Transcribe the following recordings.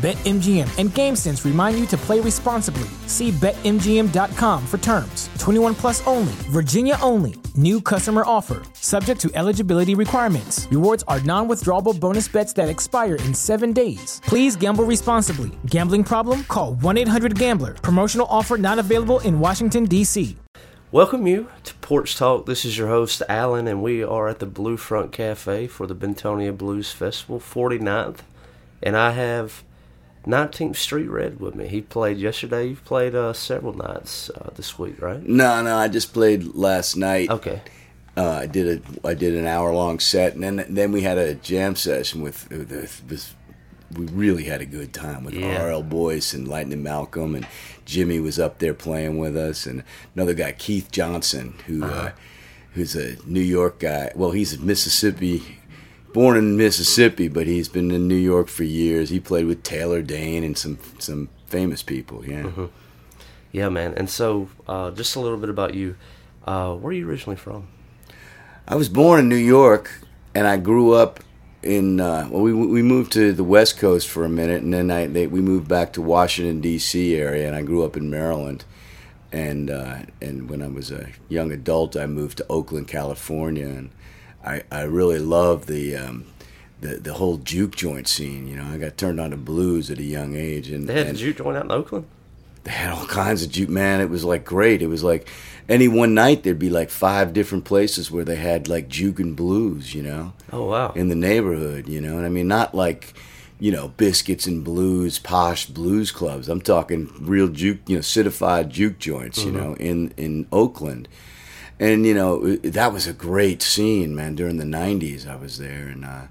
BetMGM and GameSense remind you to play responsibly. See BetMGM.com for terms. 21 plus only, Virginia only. New customer offer, subject to eligibility requirements. Rewards are non withdrawable bonus bets that expire in seven days. Please gamble responsibly. Gambling problem? Call 1 800 Gambler. Promotional offer not available in Washington, D.C. Welcome you to Porch Talk. This is your host, Alan, and we are at the Blue Front Cafe for the Bentonia Blues Festival, 49th. And I have 19th Street Red with me. He played yesterday. You've played uh, several nights uh, this week, right? No, no, I just played last night. Okay. Uh, I did a I did an hour long set, and then then we had a jam session with, with. We really had a good time with Yeah. R.L. Boyce and Lightning Malcolm, and Jimmy was up there playing with us, and another guy, Keith Johnson, who uh, who's a New York guy. Well, he's a Mississippi, born in Mississippi, but he's been in New York for years. He played with Taylor Dayne and some some famous people. Yeah. Yeah, man. And so, uh, just a little bit about you. Uh, where are you originally from? I was born in New York, and I grew up in. Uh, well, we we moved to the West Coast for a minute, and then I they, we moved back to Washington D.C. area, and I grew up in Maryland. And uh, and when I was a young adult, I moved to Oakland, California, and I I really love the. Um, the, the whole juke joint scene, you know, I got turned on to blues at a young age, and They had and- a juke joint out in Oakland. they had all kinds of juke man it was like great it was like any one night there'd be like five different places where they had like juke and blues you know Oh, wow. in the neighborhood you know and i mean not like you know biscuits and blues posh blues clubs i'm talking real juke you know citified juke joints you know in in oakland and you know that was a great scene man. During the 90s i was there and uh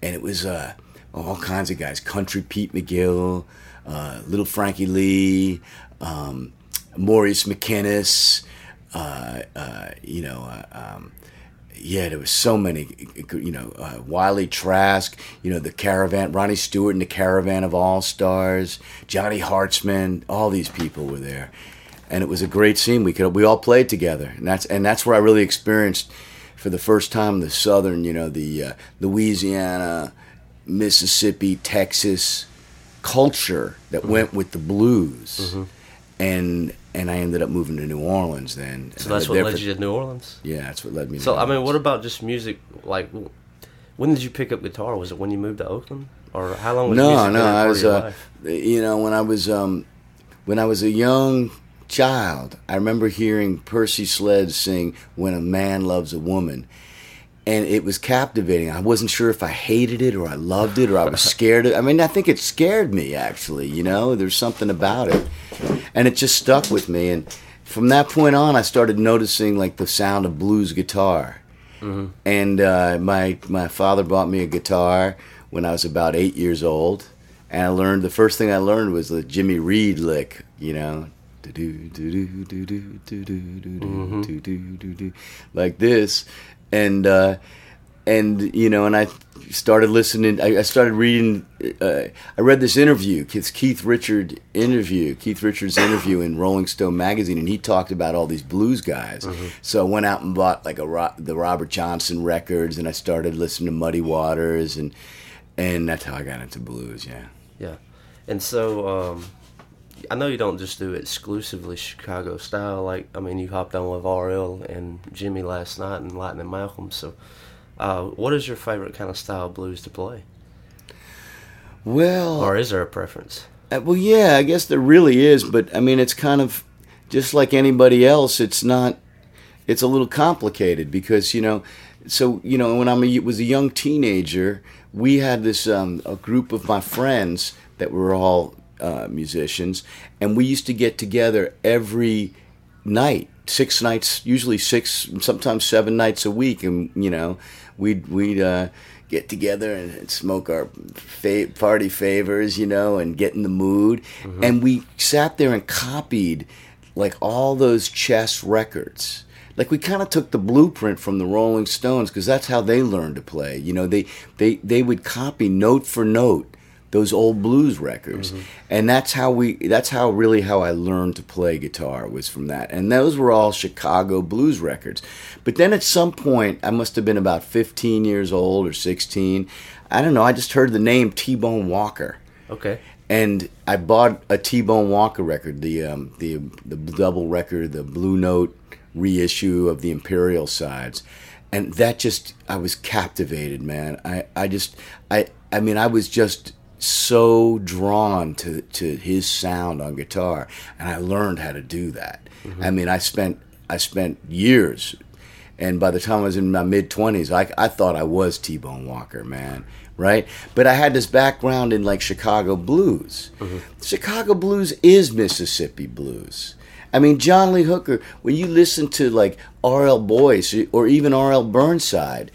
and it was uh all kinds of guys. Country pete mcgill uh little frankie lee um maurice mckinnies uh uh you know uh, um yeah, there was so many, you know, uh, Wylie Trass, you know, the Caravan, Ronnie Stewart and the Caravan of All Stars, Johnny Heartsman, all these people were there, and it was a great scene. We could we all played together, and that's and that's where I really experienced for the first time the southern, you know, the uh, Louisiana, Mississippi, Texas culture that went with the blues, and and I ended up moving to New Orleans then. so that's what led you to New Orleans? Yeah, that's what led me. to So, I mean, what about just music? Like, when did you pick up guitar? Was it when you moved to Oakland? Or how long was no, music no, I was, uh, you know, when I was, um, when I was a young child, I remember hearing Percy Sledge sing "When a Man Loves a Woman," and it was captivating. I wasn't sure if I hated it or I loved it or I was scared. Of, I mean, I think it scared me actually. You know, there's something about it, and it just stuck with me. And from that point on, I started noticing like the sound of blues guitar. And uh, my my father bought me a guitar when I was about eight years old, and I learned the first thing I learned was the Jimmy Reed lick, you know, like this and uh, and you know and i started listening i, I started reading uh, i read this interview it's keith richard interview keith richards interview in rolling stone magazine and he talked about all these blues guys mm-hmm. so i went out and bought like a Ro- the robert johnson records and i started listening to muddy waters and and that's how i got into blues yeah yeah and so um I know you don't just do exclusively Chicago style. Like, I mean, you hopped on with RL and Jimmy last night and Lightning Malcolm. So, uh, what is your favorite kind of style of blues to play? Well, Or is there a preference? Uh, well, yeah, I guess there really is, but I mean, it's kind of just like anybody else. It's not. It's a little complicated because you know. So you know, when I was a young teenager, we had this um, a group of my friends that were all uh, musicians, and we used to get together every night six nights, usually six, sometimes seven nights a week, and you know, we'd we'd uh, get together and smoke our fa- party favors, you know, and get in the mood. Mm-hmm. And we sat there and copied like all those chess records. Like we kind of took the blueprint from the Rolling Stones because that's how they learned to play. You know, they they they would copy note for note those old blues records. Mm-hmm. and that's how we that's how really how i learned to play guitar was from that. And those were all chicago blues records. But then at some point i must have been about 15 years old or 16 i don't know i just heard the name t-bone walker. Okay. And i bought a t-bone walker record the um, the the double record the blue note reissue of the imperial sides. And that just i was captivated man. I i just i i mean i was just so drawn to, to his sound on guitar and I learned how to do that. Mm-hmm. I mean I spent I spent years and by the time I was in my mid 20s I, I thought I was T-Bone Walker man right but I had this background in like Chicago blues mm-hmm. Chicago blues is Mississippi blues I mean John Lee Hooker when you listen to like R.L. Boyce or even R.L. Burnside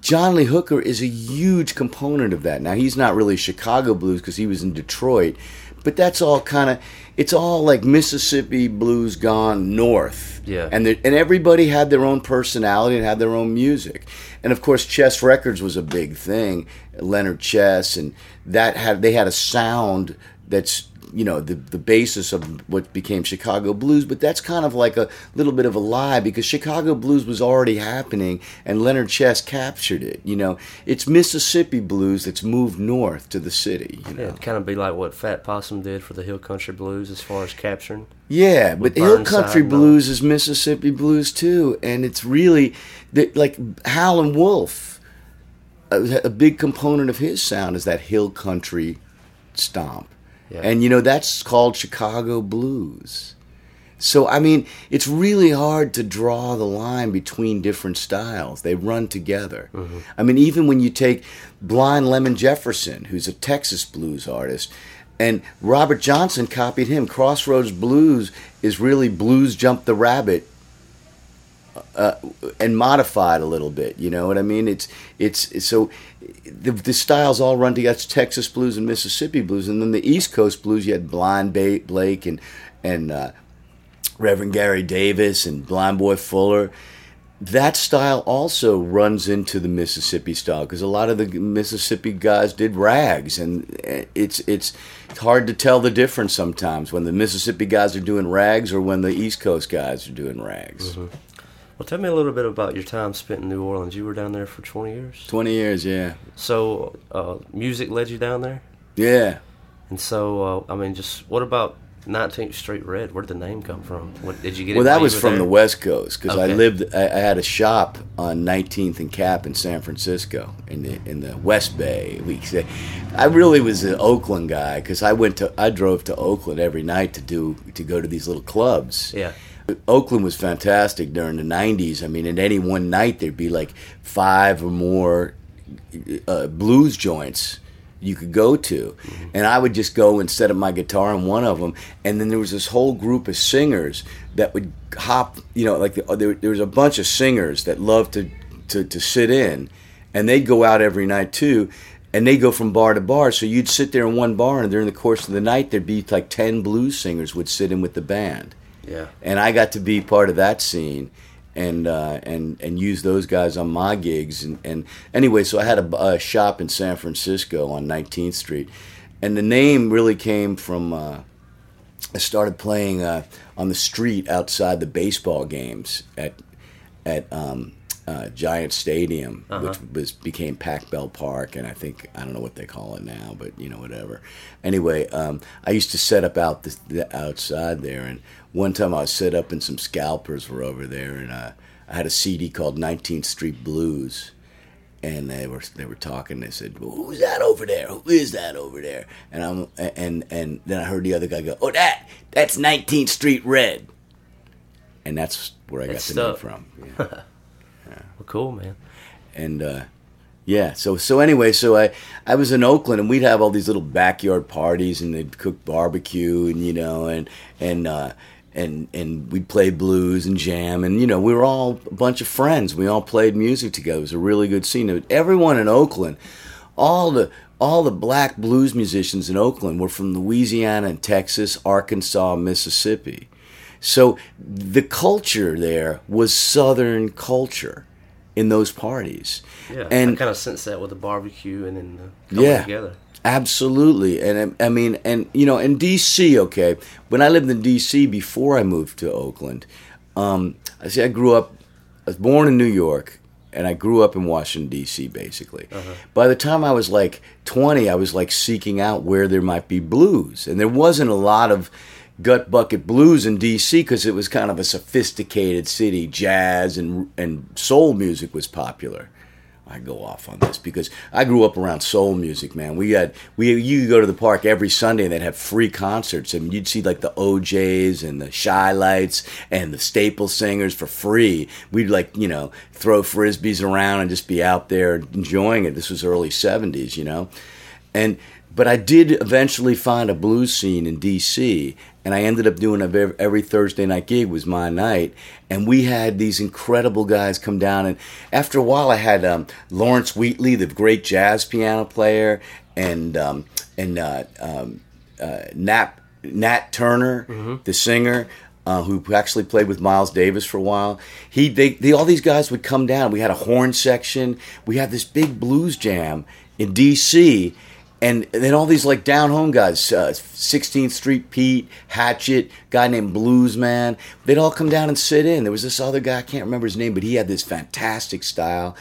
John Lee Hooker is a huge component of that. Now he's not really Chicago blues because he was in Detroit, but that's all kind of it's all like Mississippi blues gone north. Yeah. And and everybody had their own personality and had their own music. And of course Chess Records was a big thing. Leonard Chess and that had they had a sound that's you know the the basis of what became Chicago blues, but that's kind of like a little bit of a lie because Chicago blues was already happening and Leonard Chess captured it. You know, it's Mississippi blues that's moved north to the city. You know? Yeah, kind of be like what Fat Possum did for the Hill Country Blues as far as capturing. Yeah, but Hill Country Blues is Mississippi blues too, and it's really like Howlin' Wolf. A, a big component of his sound is that hill country stomp yeah. And you know that's called Chicago blues. So I mean, it's really hard to draw the line between different styles. They run together. Mm-hmm. I mean, even when you take Blind Lemon Jefferson, who's a Texas blues artist, and Robert Johnson copied him. Crossroads Blues is really Blues Jump the Rabbit uh, and modified a little bit. You know what I mean? It's it's, it's so the, the, styles all run together. Texas blues and Mississippi blues, and then the East Coast blues. You had Blind Blake and and uh, Reverend Gary Davis and Blind Boy Fuller. That style also runs into the Mississippi style because a lot of the Mississippi guys did rags, and it's it's hard to tell the difference sometimes when the Mississippi guys are doing rags or when the East Coast guys are doing rags. Mm-hmm. Well, tell me a little bit about your time spent in New Orleans. You were down there for 20 years? 20 years, yeah. So, uh, music led you down there? Yeah. And so, uh, I mean, just what about 19th Street Red? Where did the name come from? What did you get? Well, that was from there? the West Coast because okay. I lived. I, I, had a shop on 19th and Capp in San Francisco in the in the West Bay. We say, I really was an Oakland guy because I went to I drove to Oakland every night to do to go to these little clubs. Yeah. Oakland was fantastic during the 90s. I mean, in any one night, there'd be like five or more uh, blues joints you could go to. Mm-hmm. And I would just go and set up my guitar in one of them. And then there was this whole group of singers that would hop, you know, like the, there, there was a bunch of singers that loved to, to, to sit in. And they'd go out every night too and they go from bar to bar. So you'd sit there in one bar, and during the course of the night, there'd be like ten blues singers would sit in with the band. Yeah. And I got to be part of that scene and uh, and and use those guys on my gigs and, and anyway so I had a, a, shop in San Francisco on 19th Street and the name really came from uh, I started playing uh, on the street outside the baseball games at at um, uh, Giant Stadium, uh-huh. which was became Pac Bell Park, and I think I don't know what they call it now, but you know whatever. Anyway, um, I used to set up out the, the, outside there, and one time I was set up and some scalpers were over there, and uh, I had a CD called 19th Street Blues, and they were they were talking. They said, well, "Who's that over there? Who is that over there?" And I'm and and then I heard the other guy go, "Oh, that that's 19th Street Red," and that's where I got the name from. Yeah. Well, cool, man. And uh, yeah, so so anyway, so I I was in Oakland and we'd have all these little backyard parties and they'd cook barbecue and you know and and uh, and and we'd play blues and jam, and you know we were all a bunch of friends. We all played music together. It was a really good scene. Everyone in Oakland, all the all the black blues musicians in Oakland were from Louisiana and Texas, Arkansas, Mississippi. So the culture there was Southern culture in those parties. Yeah, and I kind of sense that with the barbecue and then the yeah, together. Absolutely. And I I mean, and you know, in D.C. Okay, when I lived in D.C. before I moved to Oakland, um, I see I grew up. I was born in New York, and I grew up in Washington D.C. Basically. By the time I was like 20, I was like seeking out where there might be blues, and there wasn't a lot of gut bucket blues in D.C. because it was kind of a sophisticated city. Jazz and and soul music was popular. I go off on this because I grew up around soul music, man. We had we you go to the park every Sunday and they'd have free concerts and you'd see like the O'Jays and the Chi-Lites and the Staple Singers for free. We'd like you know throw frisbees around and just be out there enjoying it. This was early '70s, you know, and but I did eventually find a blues scene in D.C. and I ended up doing a very, every Thursday night gig was my night, and we had these incredible guys come down. And after a while, I had um, Lawrence Wheatley, the great jazz piano player, and um, and uh, um, uh, Nat Nat Turner, the singer. Uh, who actually played with Miles Davis for a while? He, they, they, all these guys would come down. We had a horn section. We had this big blues jam in D.C and then all these like down home guys, uh, 16th Street Pete, Hatchet, guy named Blues Man, they'd all come down and sit in. There was this other guy, I can't remember his name, but he had this fantastic style.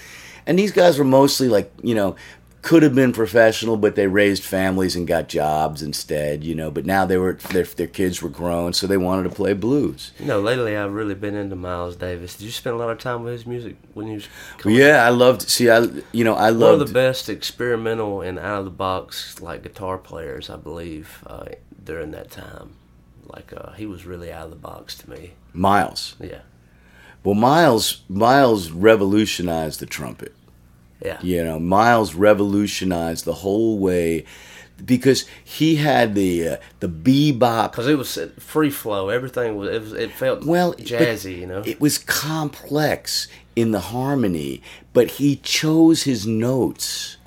And these guys were mostly like, you know, could have been professional, but they raised families and got jobs instead, you know. But now they were their, their kids were grown, so they wanted to play blues. You know, lately I've really been into Miles Davis. Did you spend a lot of time with his music when you was coming yeah, I loved. See, I you know I love One of the best experimental and out of the box like guitar players, I believe, uh, during that time. Like uh, he was really out of the box to me. Miles. Yeah, Well, Miles Miles revolutionized the trumpet. Yeah, You know, Miles revolutionized the whole way because he had the uh, the bebop. Because it was free flow. Everything was it, was, it felt Well, jazzy. You know, it was complex in the harmony, but he chose his notes.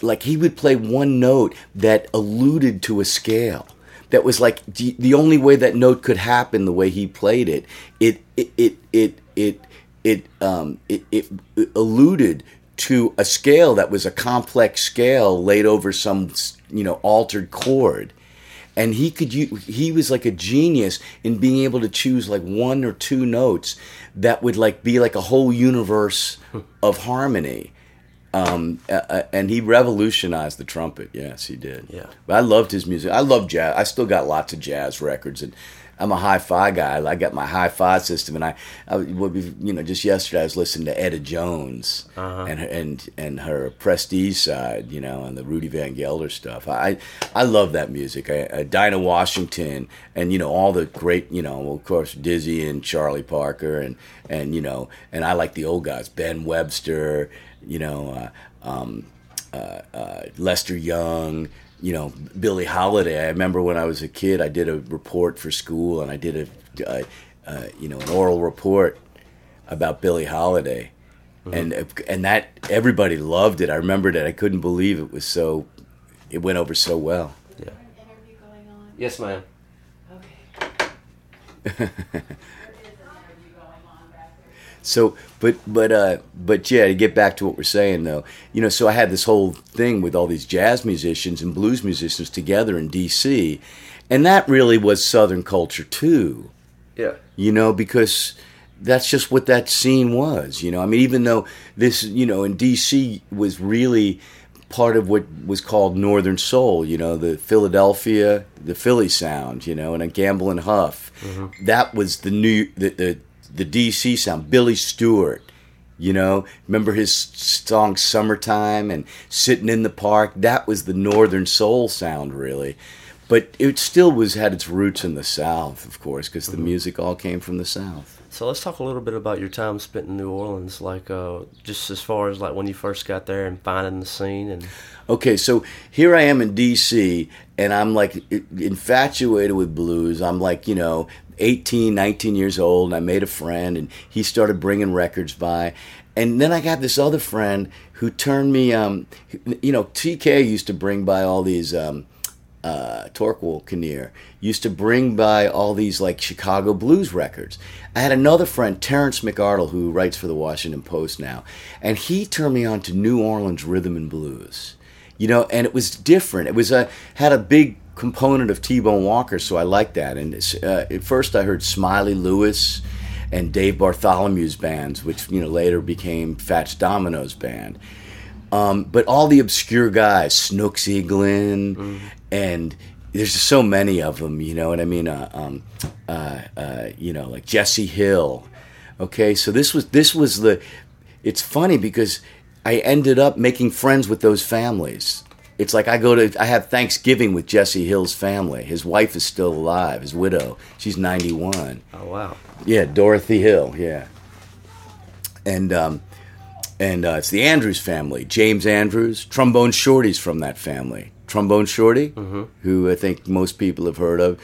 Like he would play one note that alluded to a scale. That was like the the only way that note could happen. The way he played it, it it it it it it um it, it alluded to a scale that was a complex scale laid over some you know altered chord. And he could he was like a genius in being able to choose like one or two notes that would like be like a whole universe hmm. of harmony um, uh, uh, and he revolutionized the trumpet. Yes he did. Yeah. but i loved his music. I love jazz. I still got lots of jazz records and i'm a hi-fi guy. I got my hi-fi system and i, I would be- you know just yesterday i was listening to etta jones and her and and her prestige side you know and the rudy van gelder stuff. I i love that music. I, I dinah washington and you know all the great you know of course dizzy and charlie parker and and you know and i like the old guys ben webster you know uh, um, uh, uh, Lester Young, you know, Billie Holiday. I remember when I was a kid, I did a report for school, and I did a, uh, uh, you know, an oral report about Billie Holiday, and and that everybody loved it. I remembered it. I couldn't believe it was so, it went over so well. yeah. interview going on? Yes, ma'am. Okay. There is an interview going on back there. So, but but uh, but yeah, to get back to what we're saying though, you know, so I had this whole thing with all these jazz musicians and blues musicians together in D.C., and that really was Southern culture too. Yeah, you know, because that's just what that scene was. You know, I mean, even though this, you know, in D.C. was really part of what was called Northern Soul. You know, the Philadelphia, the Philly sound. You know, and a Gamble and Huff. That was the new the the, the D.C. sound. Billy Stewart. You know, remember his song "Summertime" and "Sitting in the Park." That was the Northern Soul sound, really. But it still was had its roots in the South, of course, because the music all came from the South. So let's talk a little bit about your time spent in New Orleans, like uh, just as far as like when you first got there and finding the scene and Okay, so here I am in D.C. and I'm like infatuated with blues. I'm like, you know, 18, 19 years old, and I made a friend, and he started bringing records by. And then I got this other friend who turned me, um, you know, TK used to bring by all these. Um, uh, Torquil Kinnear used to bring by all these like Chicago blues records. I had another friend, Terrence McArdle, who writes for the Washington Post now, and he turned me on to New Orleans rhythm and blues. You know, and it was different. It was a had a big component of T-Bone Walker, so I like that. And uh, at first, I heard Smiley Lewis and Dave Bartholomew's bands, which you know later became Fats Domino's band. Um, but all the obscure guys, Snooks Eaglin, mm. and there's just so many of them. You know what I mean? Uh, um, uh, uh, you know, like Jesse Hill. Okay, so this was this was the. It's funny because I ended up making friends with those families. It's like I go to I have Thanksgiving with Jesse Hill's family. His wife is still alive, his widow. She's 91. Oh wow. Yeah, Dorothy Hill. Yeah. And um, and uh, it's the Andrews family. James Andrews, trombone shorty's from that family. Trombone shorty, mm-hmm. who I think most people have heard of.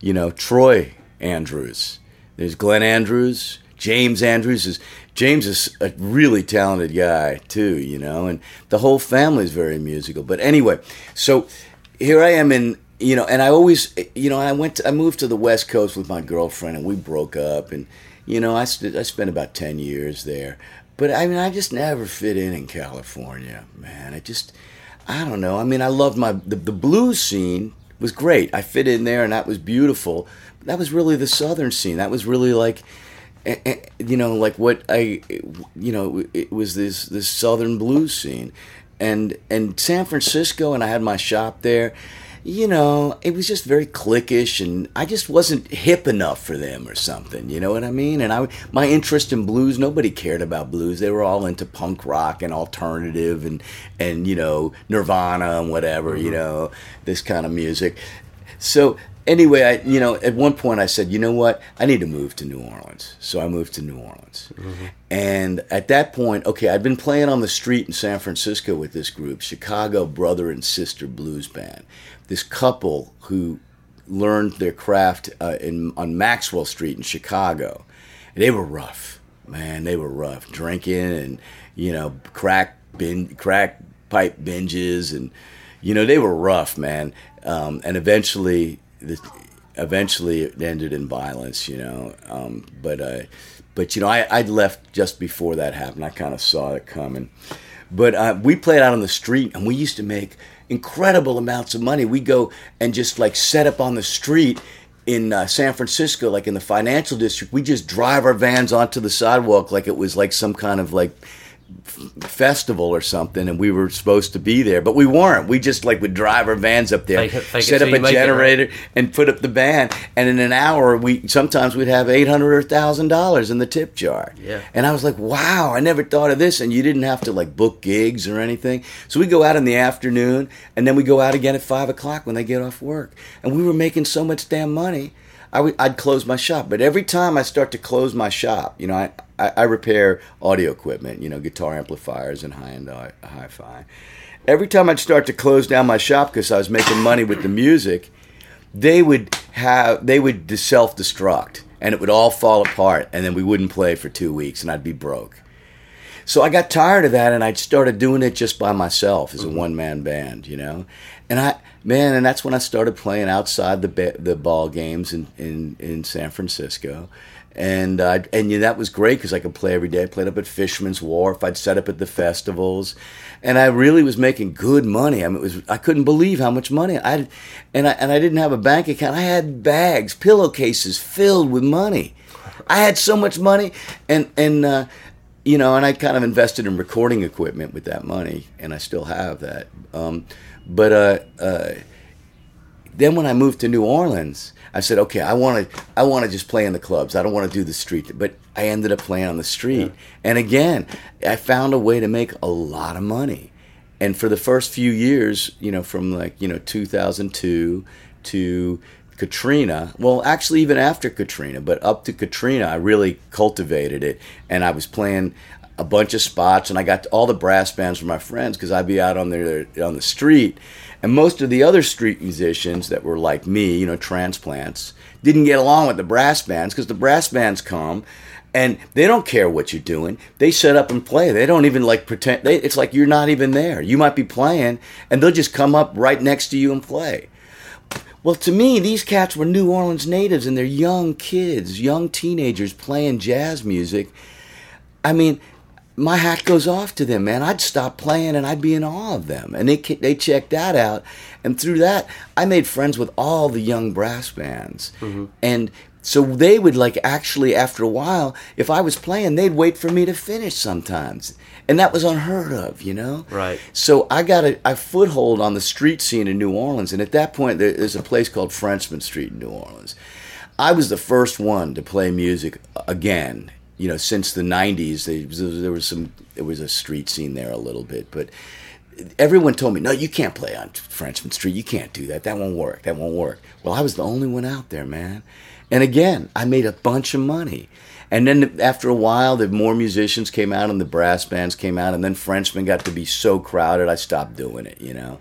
You know, Troy Andrews. There's Glenn Andrews. James Andrews is James is a really talented guy too, you know, and the whole family is very musical. But anyway, so here I am in you know, and I always you know I went to, I moved to the West Coast with my girlfriend and we broke up and you know I st- I spent about ten years there, but I mean I just never fit in in California, man. I just I don't know. I mean I loved my the, the blues scene was great. I fit in there and that was beautiful. That was really the southern scene. That was really like you know, like what I, you know, it was this this southern blues scene, and and San Francisco, and I had my shop there. You know, it was just very cliquish, and I just wasn't hip enough for them or something. You know what I mean? And I, my interest in blues, nobody cared about blues. They were all into punk rock and alternative, and and you know Nirvana and whatever. Mm-hmm. You know this kind of music. So anyway, I you know at one point I said, you know what, I need to move to New Orleans. So I moved to New Orleans, mm-hmm. and at that point, okay, I'd been playing on the street in San Francisco with this group, Chicago Brother and Sister Blues Band. This couple who learned their craft uh, in on Maxwell Street in Chicago. They were rough, man. They were rough, drinking and you know crack bin crack pipe binges and you know they were rough, man. Um, and eventually eventually it ended in violence, you know. Um, but uh, but you know, I I'd left just before that happened. I kind of saw it coming. But uh, we played out on the street, and we used to make incredible amounts of money. We go and just like set up on the street in uh, San Francisco, like in the financial district. We just drive our vans onto the sidewalk like it was like some kind of like festival or something, and we were supposed to be there, but we weren't. We just like would drive our vans up there, fake fake set up a generator, right? and put up the band. And in an hour, we sometimes we'd have eight hundred or thousand dollars in the tip jar. Yeah. And I was like, wow, I never thought of this. And you didn't have to like book gigs or anything. So we go out in the afternoon, and then we go out again at five o'clock when they get off work. And we were making so much damn money. I would, I'd close my shop, but every time I start to close my shop, you know, I, I, I repair audio equipment, you know, guitar amplifiers and high end hi fi. Every time I'd start to close down my shop because I was making money with the music, they would have they would self destruct and it would all fall apart, and then we wouldn't play for two weeks, and I'd be broke. So I got tired of that, and I started doing it just by myself as a mm-hmm. one man band, you know. And I man, and that's when I started playing outside the the ball games in in, in San Francisco and uh, and yeah, that was great because I could play every day. I played up at Fisherman's Wharf. I'd set up at the festivals, and I really was making good money. I mean, it was I couldn't believe how much money I, had, and I and I didn't have a bank account. I had bags, pillowcases filled with money. I had so much money, and and uh, you know, and I kind of invested in recording equipment with that money, and I still have that. Um, but uh, uh then when I moved to New Orleans I said, okay, I want to, I want to just play in the clubs. I don't want to do the street. But I ended up playing on the street, yeah. and again, I found a way to make a lot of money. And for the first few years, you know, from like you know 2002 to Katrina, well, actually even after Katrina, but up to Katrina, I really cultivated it, and I was playing a bunch of spots, and I got all the brass bands from my friends because I'd be out on the on the street and most of the other street musicians that were like me, you know, transplants, didn't get along with the brass bands because the brass bands come and they don't care what you're doing. They set up and play. They don't even like pretend. They, it's like you're not even there. You might be playing, and they'll just come up right next to you and play. Well, to me, these cats were New Orleans natives, and they're young kids, young teenagers playing jazz music. I mean, my hat goes off to them, man. I'd stop playing and I'd be in awe of them. And they they checked that out, and through that, I made friends with all the young brass bands. Mm-hmm. And so they would like actually after a while, if I was playing, they'd wait for me to finish sometimes, and that was unheard of, you know. Right. So I got a, a foothold on the street scene in New Orleans, and at that point, there, there's a place called Frenchmen Street in New Orleans. I was the first one to play music again. You know, since the '90s, they, there was some. There was a street scene there a little bit, but everyone told me, "No, you can't play on Frenchmen Street. You can't do that. That won't work. That won't work." Well, I was the only one out there, man. And again, I made a bunch of money. And then after a while, the more musicians came out and the brass bands came out, and then Frenchmen got to be so crowded, I stopped doing it, you know.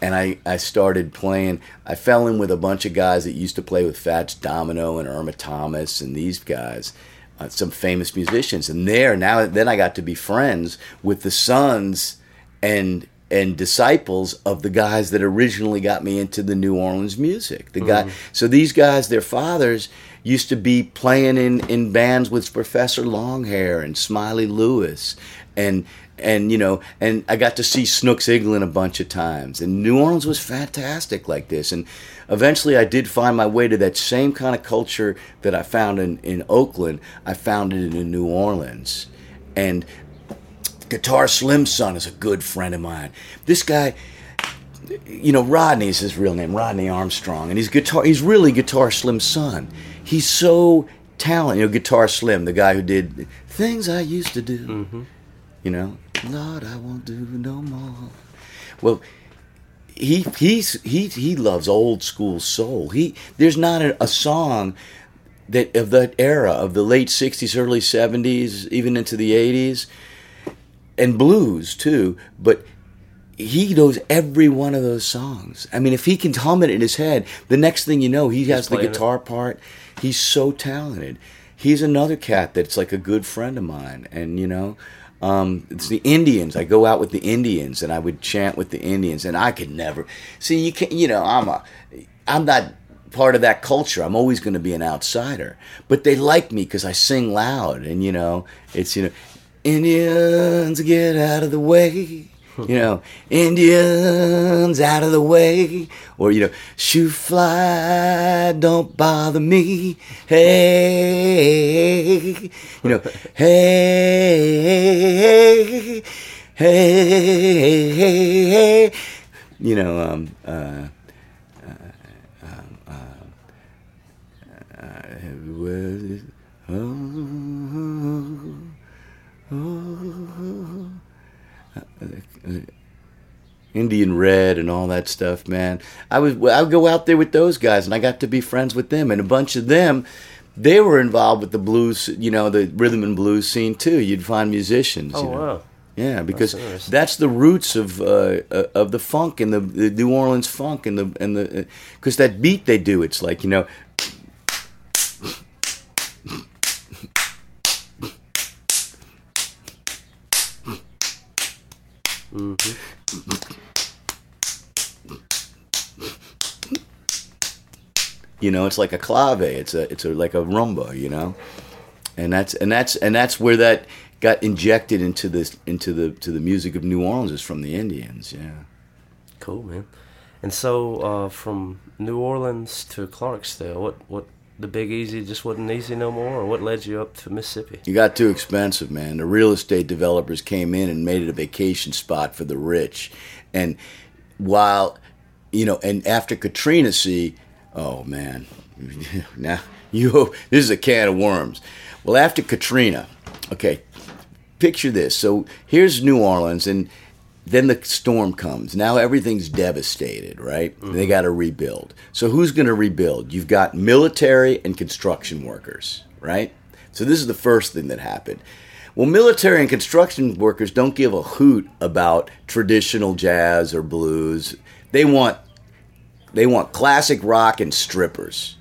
And I, I started playing. I fell in with a bunch of guys that used to play with Fats Domino and Irma Thomas and these guys, uh, some famous musicians. And there now, then I got to be friends with the sons and and disciples of the guys that originally got me into the New Orleans music. The guy, so these guys, their fathers used to be playing in, in bands with Professor Longhair and Smiley Lewis, and and you know, and I got to see Snooks Eaglin a bunch of times. And New Orleans was fantastic like this. And eventually, I did find my way to that same kind of culture that I found in in Oakland. I found it in New Orleans, and Guitar Slim's son is a good friend of mine. This guy, you know, Rodney's his real name, Rodney Armstrong, and he's guitar. He's really Guitar Slim's son. He's so talented. You know, Guitar Slim, the guy who did things I used to do. Mm-hmm. You know, Lord, I won't do no more. Well, he he's he he loves old school soul. He there's not a, a song that of that era of the late '60s, early '70s, even into the '80s and blues too, but he knows every one of those songs. I mean, if he can hum it in his head, the next thing you know, he has the playing it. guitar part. He's so talented. He's another cat that's like a good friend of mine, and you know, um, it's the Indians. I go out with the Indians, and I would chant with the Indians, and I could never see. You can, you know, I'm a, I'm not part of that culture. I'm always going to be an outsider, but they like me because I sing loud, and you know, it's you know, Indians get out of the way. You know, Indians out of the way. Or, you know, shoe fly, don't bother me. Hey, you know, hey, hey, hey, hey, you know, um, uh, was, oh, Indian Red and all that stuff, man. I was I would go out there with those guys, and I got to be friends with them, and a bunch of them. They were involved with the blues, you know, the rhythm and blues scene too. You'd find musicians. Oh you know. wow. Yeah, because That's that's the roots of uh, uh, of the funk and the, the New Orleans funk and the and the because that beat they do, it's like you know, you know, it's like a clave. It's a it's a like a rumba, you know, and that's and that's and that's where that got injected into this into the to the music of New Orleans is from the Indians. Yeah. Cool, man. And so, uh, from New Orleans to Clarksdale, what what the Big Easy just wasn't easy no more, or what led you up to Mississippi? You got too expensive, man. The real estate developers came in and made it a vacation spot for the rich. And while, you know, and after Katrina, see, oh man, now you, this is a can of worms. Well, after Katrina, okay, picture this. So here's New Orleans, and then the storm comes. Now everything's devastated, right? They got to rebuild. So who's going to rebuild? You've got military and construction workers, right? So this is the first thing that happened. Well, military and construction workers don't give a hoot about traditional jazz or blues. They want they want classic rock and strippers.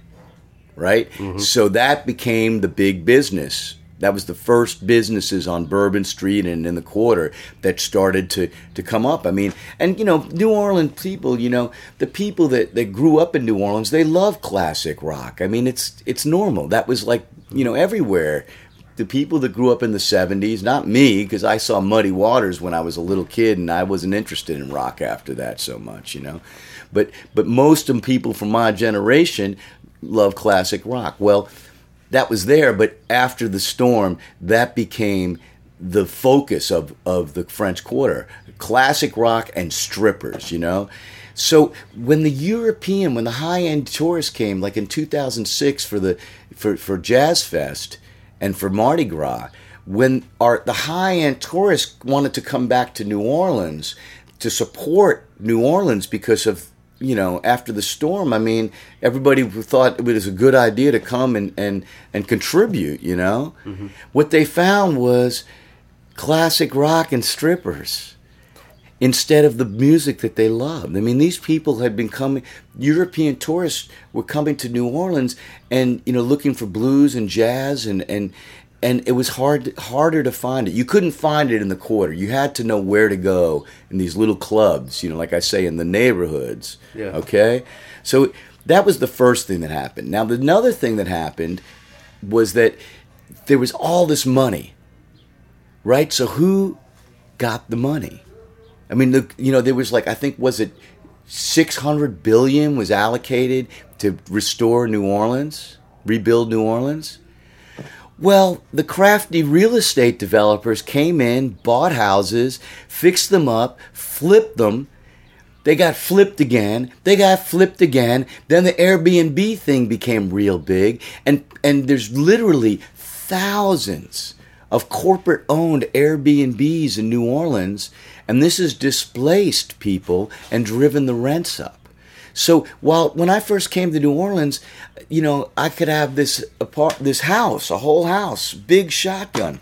right? Mm-hmm. So that became the big business. That was the first businesses on Bourbon Street and in the quarter that started to, to come up. I mean, and you know, New Orleans people, you know, the people that, that grew up in New Orleans, they love classic rock. I mean, it's it's normal. That was like, you know, everywhere. The people that grew up in the 70s, not me, because I saw Muddy Waters when I was a little kid and I wasn't interested in rock after that so much, you know. But but most of people from my generation love classic rock. Well, that was there, but after the storm, that became the focus of, of the French Quarter classic rock and strippers, you know? So when the European, when the high end tourists came, like in 2006 for the for, for Jazz Fest and for Mardi Gras, when our the high end tourists wanted to come back to New Orleans to support New Orleans because of you know, after the storm, I mean, everybody thought it was a good idea to come and, and, and contribute, you know? Mm-hmm. What they found was classic rock and strippers instead of the music that they loved. I mean, these people had been coming, European tourists were coming to New Orleans and, you know, looking for blues and jazz and, and, and it was hard harder to find it. You couldn't find it in the quarter. You had to know where to go in these little clubs, you know, like I say in the neighborhoods. Yeah. Okay? So that was the first thing that happened. Now the another thing that happened was that there was all this money. Right? So who got the money? I mean, the, you know, there was like I think was it 600 billion was allocated to restore New Orleans, rebuild New Orleans. Well, the crafty real estate developers came in, bought houses, fixed them up, flipped them. They got flipped again. They got flipped again. Then the Airbnb thing became real big, and and there's literally thousands of corporate owned Airbnbs in New Orleans, and this has displaced people and driven the rents up. So while when I first came to New Orleans, you know, I could have this apart this house, a whole house, big shotgun,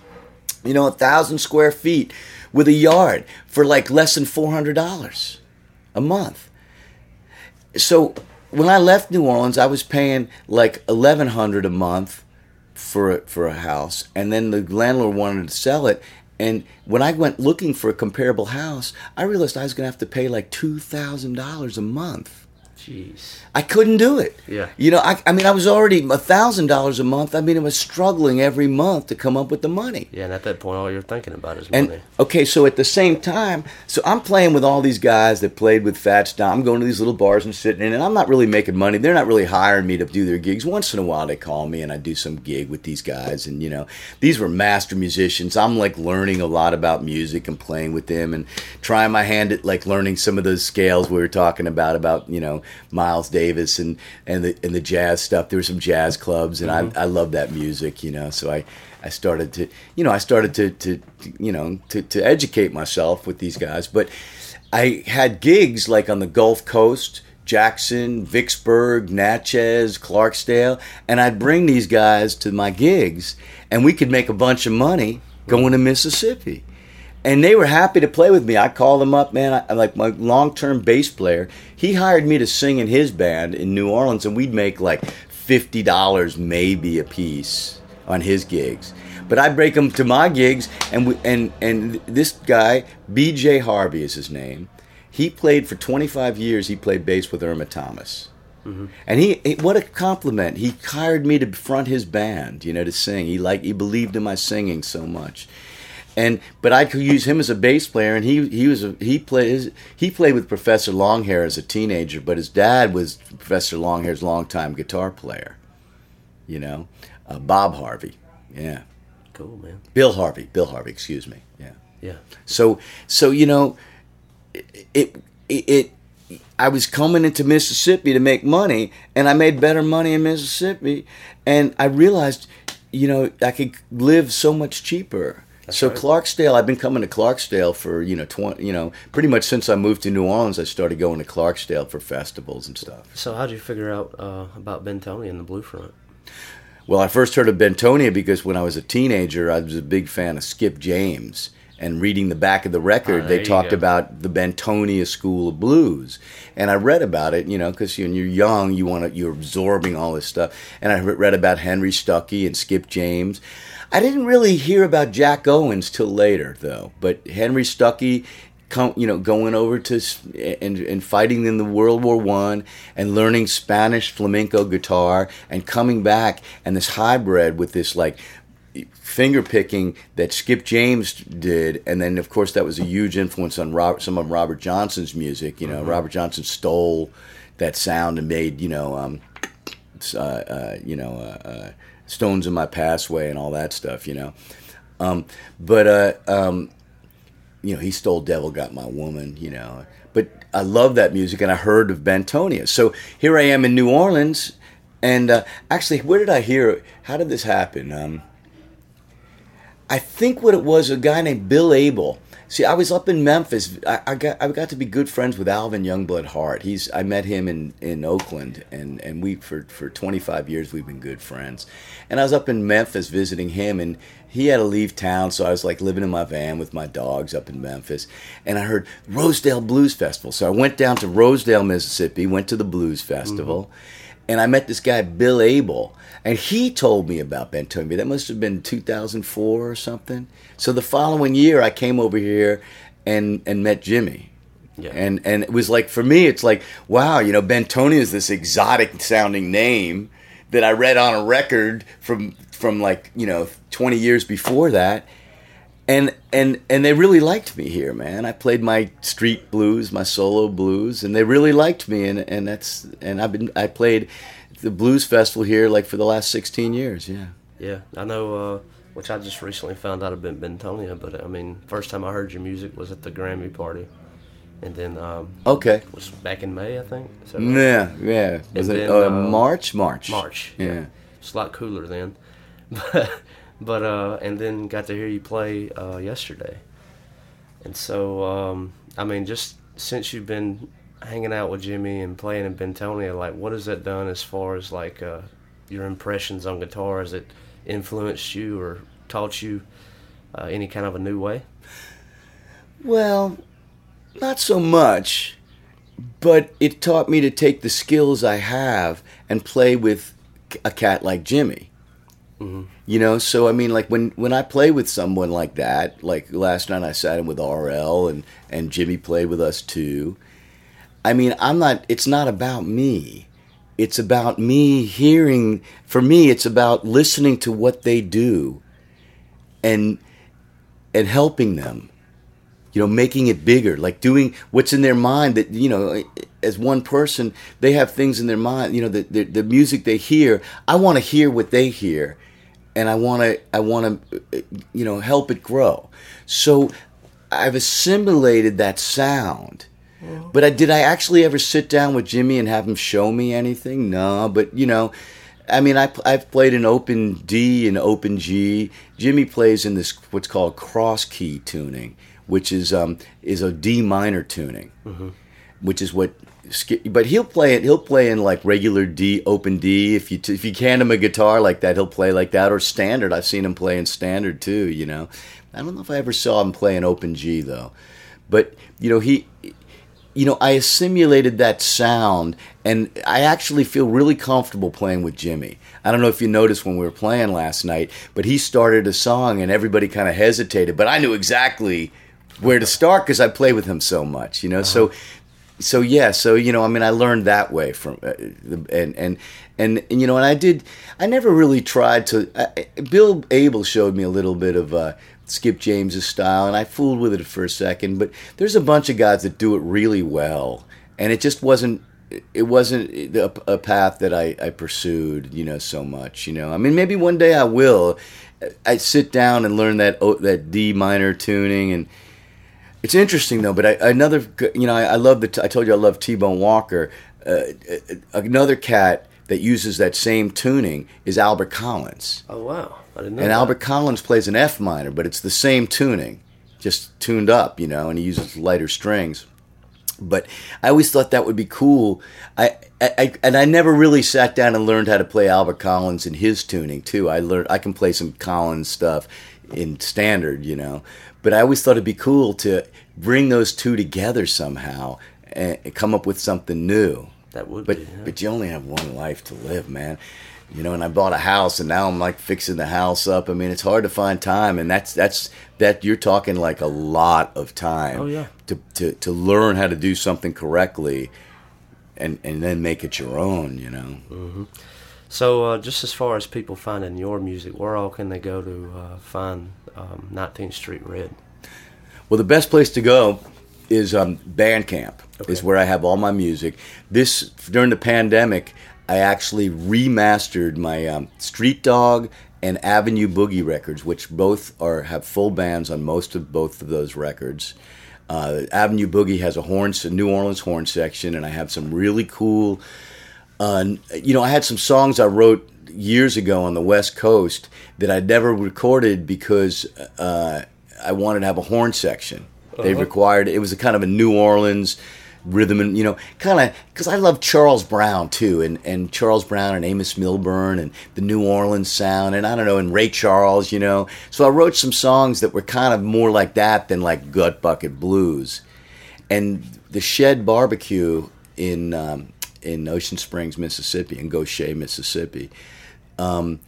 you know, a thousand square feet with a yard for like less than four hundred dollars a month. So when I left New Orleans, I was paying like eleven hundred a month for a, for a house, and then the landlord wanted to sell it. And when I went looking for a comparable house, I realized I was going to have to pay like two thousand dollars a month. Jeez. I couldn't do it. Yeah. You know, I, I mean, I was already a thousand dollars a month. I mean, I was struggling every month to come up with the money. Yeah, and at that point, all you're thinking about is And money. okay, so at the same time, so I'm playing with all these guys that played with Fats Dom. I'm going to these little bars and sitting in, and I'm not really making money. They're not really hiring me to do their gigs. Once in a while, they call me, and I do some gig with these guys. And you know, these were master musicians. I'm like learning a lot about music and playing with them, and trying my hand at like learning some of those scales we were talking about, about you know Miles Davis and and the and the jazz stuff. There were some jazz clubs, and mm-hmm. I I love that music, you know. So I I started to you know I started to to, to you know to to educate myself with these guys, but I had gigs like on the Gulf Coast. Jackson, Vicksburg, Natchez, Clarksdale, and I'd bring these guys to my gigs, and we could make a bunch of money going to Mississippi and they were happy to play with me. I called them up, man. I, like my long-term bass player, he hired me to sing in his band in New Orleans, and we'd make like fifty dollars maybe a piece on his gigs. But I break them to my gigs, and we, and and this guy, B.J. Harvey is his name. He played for 25 years. He played bass with Irma Thomas. Mm-hmm. And he, he- what a compliment! He hired me to front his band, you know, to sing. He like he believed in my singing so much, and but I could use him as a bass player, and he he was a, he played he played with Professor Longhair as a teenager, but his dad was Professor Longhair's longtime guitar player, you know, uh, Bob Harvey, yeah, Cool, man. Bill Harvey, Bill Harvey, excuse me, yeah. Yeah. So so you know, it, it it I was coming into Mississippi to make money, and I made better money in Mississippi, and I realized, you know, I could live so much cheaper. So right. Clarksdale, I've been coming to Clarksdale for you know twenty, you know, pretty much since I moved to New Orleans. I started going to Clarksdale for festivals and stuff. So how did you figure out uh, about Bentonia and the Blue Front? Well, I first heard of Bentonia because when I was a teenager, I was a big fan of Skip James. and reading the back of the record, Ah, they talked go. about the Bentonia School of Blues, and I read about it. You know, because when you're young, you want to you're absorbing all this stuff, and I read about Henry Stuckey and Skip James. I didn't really hear about Jack Owens till later, though. But Henry Stuckey, come, you know, going over to and and fighting in the World War One and learning Spanish flamenco guitar and coming back and this hybrid with this like finger picking that Skip James did, and then of course that was a huge influence on Robert, some of Robert Johnson's music. You know, Robert Johnson stole that sound and made you know, um, uh, uh, you know, uh, uh, Stones in My Passway and all that stuff. You know, um, but uh, um, you know, he stole Devil Got My Woman. You know, but I love that music, and I heard of Bentonia. So here I am in New Orleans. And uh, actually, where did I hear? How did this happen? Um, I think what it was a guy named Bill Abel. See, I was up in Memphis. I, I got I got to be good friends with Alvin Youngblood Hart. He's I met him in, in Oakland, and, and we for for 25 years we've been good friends. And I was up in Memphis visiting him, and he had to leave town, so I was like living in my van with my dogs up in Memphis. And I heard Rosedale Blues Festival, so I went down to Rosedale, Mississippi, went to the Blues Festival mm-hmm. and I met this guy Bill Abel, and he told me about Bentonia. That must have been 2004 or something. So the following year, I came over here and and met Jimmy. Yeah. And and it was like for me, it's like wow, you know, Bentonia is this exotic sounding name that I read on a record from from like you know 20 years before that. And and and they really liked me here, man. I played my street blues, my solo blues, and they really liked me. And and that's and I've been I played the blues festival here like for the last 16 years. Yeah. Yeah, I know. Uh, which I just recently found out about Bentonia, but I mean, first time I heard your music was at the Grammy party, and then um, Okay. it was back in May, I think. So Yeah, yeah. Was it then, uh, uh, March? March. March. Yeah. it's a lot cooler then. But but uh, and then got to hear you play uh, yesterday, and so um, I mean, just since you've been hanging out with Jimmy and playing in Bentonia, like what has that done as far as like uh, your impressions on guitar? Has it influenced you or taught you uh, any kind of a new way? Well, not so much, but it taught me to take the skills I have and play with a cat like Jimmy. You know, so I mean, like when when I play with someone like that, like last night I sat in with RL and and Jimmy played with us too. I mean, I'm not. It's not about me. It's about me hearing. For me, it's about listening to what they do, and and helping them you know making it bigger like doing what's in their mind that you know as one person they have things in their mind you know the the, the music they hear i want to hear what they hear and i want to i want to you know help it grow so i've assimilated that sound but I, did I actually ever sit down with Jimmy and have him show me anything? No, but you know, I mean, I, I've played in open D and open G. Jimmy plays in this what's called cross key tuning, which is um, is a D minor tuning, which is what. But he'll play it. He'll play in like regular D, open D. If you t- if you hand him a guitar like that, he'll play like that or standard. I've seen him play in standard too. You know, I don't know if I ever saw him play in open G though. But you know he you know, I assimilated that sound, and I actually feel really comfortable playing with Jimmy. I don't know if you noticed when we were playing last night, but he started a song, and everybody kind of hesitated, but I knew exactly where to start because I play with him so much, you know. So, so yeah, so you know, I mean, I learned that way from, uh, the- and and and and you know, and I did. I never really tried to. I, Bill Abel showed me a little bit of. Uh, Skip James's style, and I fooled with it for a second. But there's a bunch of guys that do it really well, and it just wasn't. It wasn't a, path that I, I pursued, you know, so much. You know, I mean, maybe one day I will. I sit down and learn that that D minor tuning, and it's interesting though. But I, another, you know, I, I love the. I told you I love T Bone Walker. Uh, another cat that uses that same tuning is Albert Collins. Oh wow. And that. Albert Collins plays an F minor, but it's the same tuning, just tuned up, you know, and he uses lighter strings. but I always thought that would be cool. I, I, I and I never really sat down and learned how to play Albert Collins and his tuning too. I learned I can play some Collins stuff in standard, you know, but I always thought it'd be cool to bring those two together somehow and come up with something new. That would But be. yeah. but you only have one life to live, man. You know, and I bought a house, and now I'm like fixing the house up. I mean, it's hard to find time, and that's that's that you're talking like a lot of time. Oh, yeah. To to to learn how to do something correctly, and and then make it your own. You know. So, uh, just as far as people finding your music, where all can they go to uh, find um, 19th Street Red? Well, the best place to go is um, Bandcamp. Is where I have all my music. This during the pandemic, I actually remastered my um, Street Dog and Avenue Boogie records, which both are have full bands on most of both of those records. Uh, Avenue Boogie has a horn, a New Orleans horn section, and I have some really cool uh, you know, I had some songs I wrote years ago on the West Coast that I never recorded because uh, I wanted to have a horn section. They required it was a kind of a New Orleans rhythm and you know kind of because I love Charles Brown too and and Charles Brown and Amos Milburn and the New Orleans sound and I don't know and Ray Charles you know so I wrote some songs that were kind of more like that than like gut bucket blues and the Shed Barbecue in um, in Ocean Springs, Mississippi, in Gautier, Mississippi, um,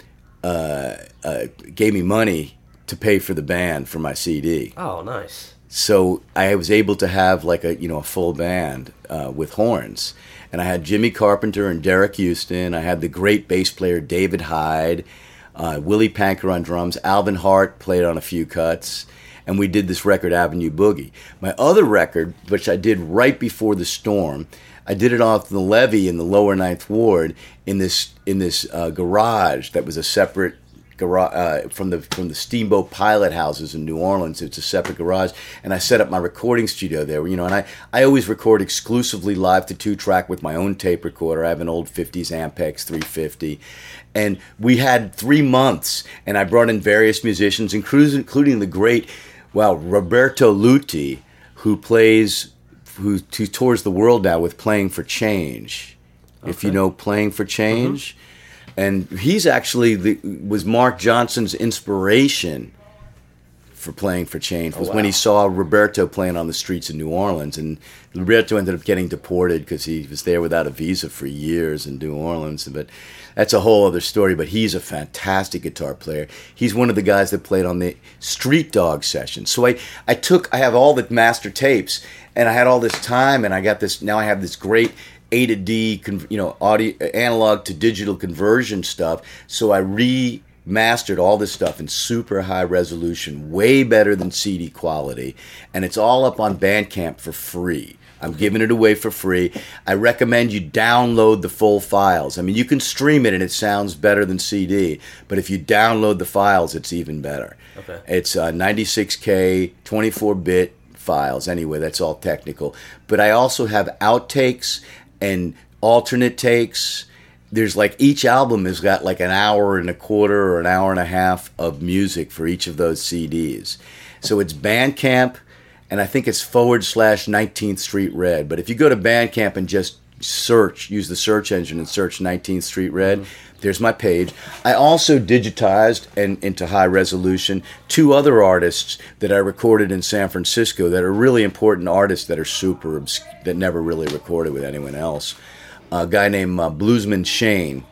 uh, uh, gave me money to pay for the band for my CD. Oh, nice. So I was able to have like a you know a full band uh, with horns, and I had Jimmy Carpenter and Derek Huston. I had the great bass player David Hyde, uh, Willie Panker on drums. Alvin Hart played on a few cuts, and we did this record Avenue Boogie. My other record, which I did right before the storm, I did it off the levee in the Lower Ninth Ward in this in this uh, garage that was a separate garage uh, from the from the steamboat pilot houses in New Orleans. It's a separate garage, and I set up my recording studio there. You know, and I I always record exclusively live to two track with my own tape recorder. I have an old '50s Ampex 350, and we had three months, and I brought in various musicians, including including the great, well, Roberto Luti, who plays. Who, who tours the world now with Playing for Change. If you know Playing for Change, and he's actually the, was Mark Johnson's inspiration for playing for change oh, was when he saw Roberto playing on the streets in New Orleans, and Roberto ended up getting deported because he was there without a visa for years in New Orleans. But that's a whole other story. But he's a fantastic guitar player. He's one of the guys that played on the Street Dog session. So I, I took, I have all the master tapes, and I had all this time, and I got this. Now I have this great a to D, you know, audio analog to digital conversion stuff. So I remastered all this stuff in super high resolution, way better than CD quality, and it's all up on Bandcamp for free. I'm giving it away for free. I recommend you download the full files. I mean, you can stream it and it sounds better than CD, but if you download the files, it's even better. Okay. It's uh, 96K, 24 bit files. Anyway, that's all technical. But I also have outtakes and alternate takes. There's like each album has got like an hour and a quarter or an hour and a half of music for each of those CDs. So it's Bandcamp, and I think it's forward slash 19th Street Red. But if you go to Bandcamp and just search, use the search engine and search 19th Street Red, mm-hmm. There's my page. I also digitized and into high resolution two other artists that I recorded in San Francisco that are really important artists that are super that never really recorded with anyone else. A guy named uh, Bluesman Shane,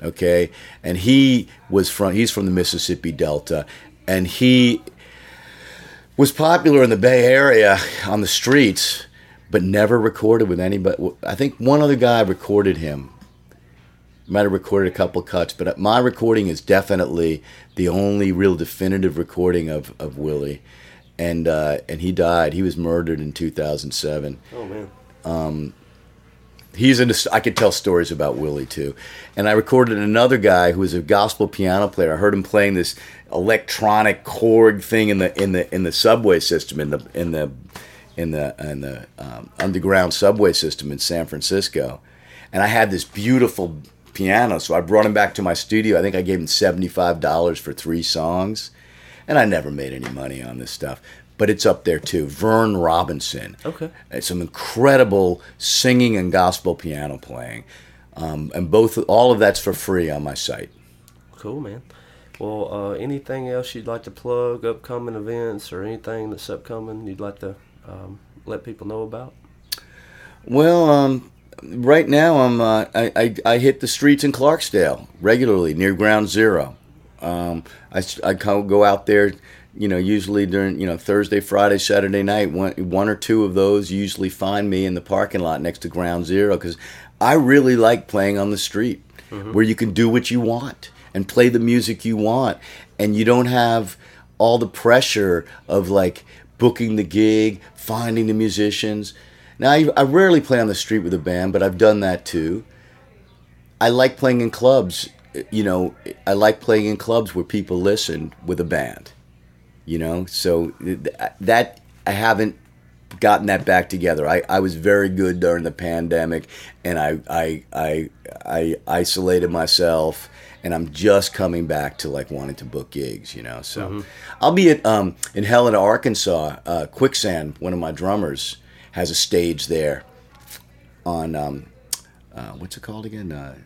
okay, and he was from he's from the Mississippi Delta, and he was popular in the Bay Area on the streets, but never recorded with anybody. I think one other guy recorded him. Might have recorded a couple cuts, but my recording is definitely the only real definitive recording of, of Willie. And uh, and he died. He was murdered in 2007 Oh man. Um, he's in. I could tell stories about Willie too, and I recorded another guy who was a gospel piano player. I heard him playing this electronic Korg thing in the in the in the subway system in the in the in the in the um, underground subway system in San Francisco, and I had this beautiful piano. So I brought him back to my studio. I think I gave him seventy five dollars for three songs, and I never made any money on this stuff. but it's up there too. Vern Robinson. Okay. It's some incredible singing and gospel piano playing, um, and both all of that's for free on my site. Cool, man. Well, uh, anything else you'd like to plug, upcoming events, or anything that's upcoming you'd like to um, let people know about? Well, um, right now I'm uh, I, I I hit the streets in Clarksdale regularly near Ground Zero. Um, I I go out there, you know, usually during you know Thursday, Friday, Saturday night. One one or two of those usually find me in the parking lot next to Ground Zero because I really like playing on the street where you can do what you want and play the music you want, and you don't have all the pressure of like booking the gig, finding the musicians. Now, I, I rarely play on the street with a band, but I've done that too. I like playing in clubs. You know, I like playing in clubs where people listen with a band. You know, so that I haven't gotten that back together. I, I was very good during the pandemic, and I I I I isolated myself, and I'm just coming back to like wanting to book gigs. You know, so I'll be at um in Helena, Arkansas. Uh, Quicksand, one of my drummers, has a stage there on um uh, what's it called again? Uh,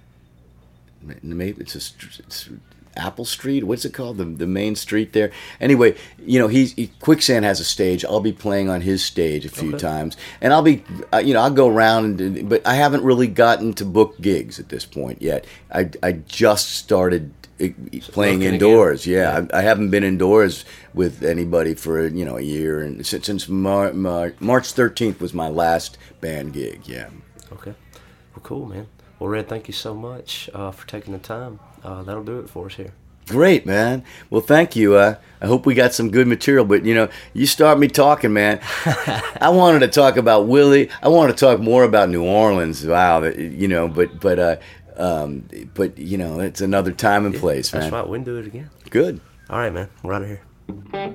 maybe it's a it's Apple Street. What's it called? The the main street there. Anyway, you know, he's he, Quicksand has a stage. I'll be playing on his stage a few Okay. times, and I'll be, uh, you know, I'll go around, and, but I haven't really gotten to book gigs at this point yet. I I just started. Playing indoors, again. yeah. I, I haven't been indoors with anybody for you know a year, and since, since Mar- Mar- March thirteenth was my last band gig. Yeah, Okay. Well, cool, man. Well, Red, thank you so much uh, for taking the time. Uh, that'll do it for us here. Great, man. Well, thank you. Uh, I hope we got some good material. But you know, you start me talking, man. I wanted to talk about Willie. I want to talk more about New Orleans. Wow, you know. But but uh, um, but you know, it's another time and place, That's man. right. We can do it again. Good. All right, man. We're out of here.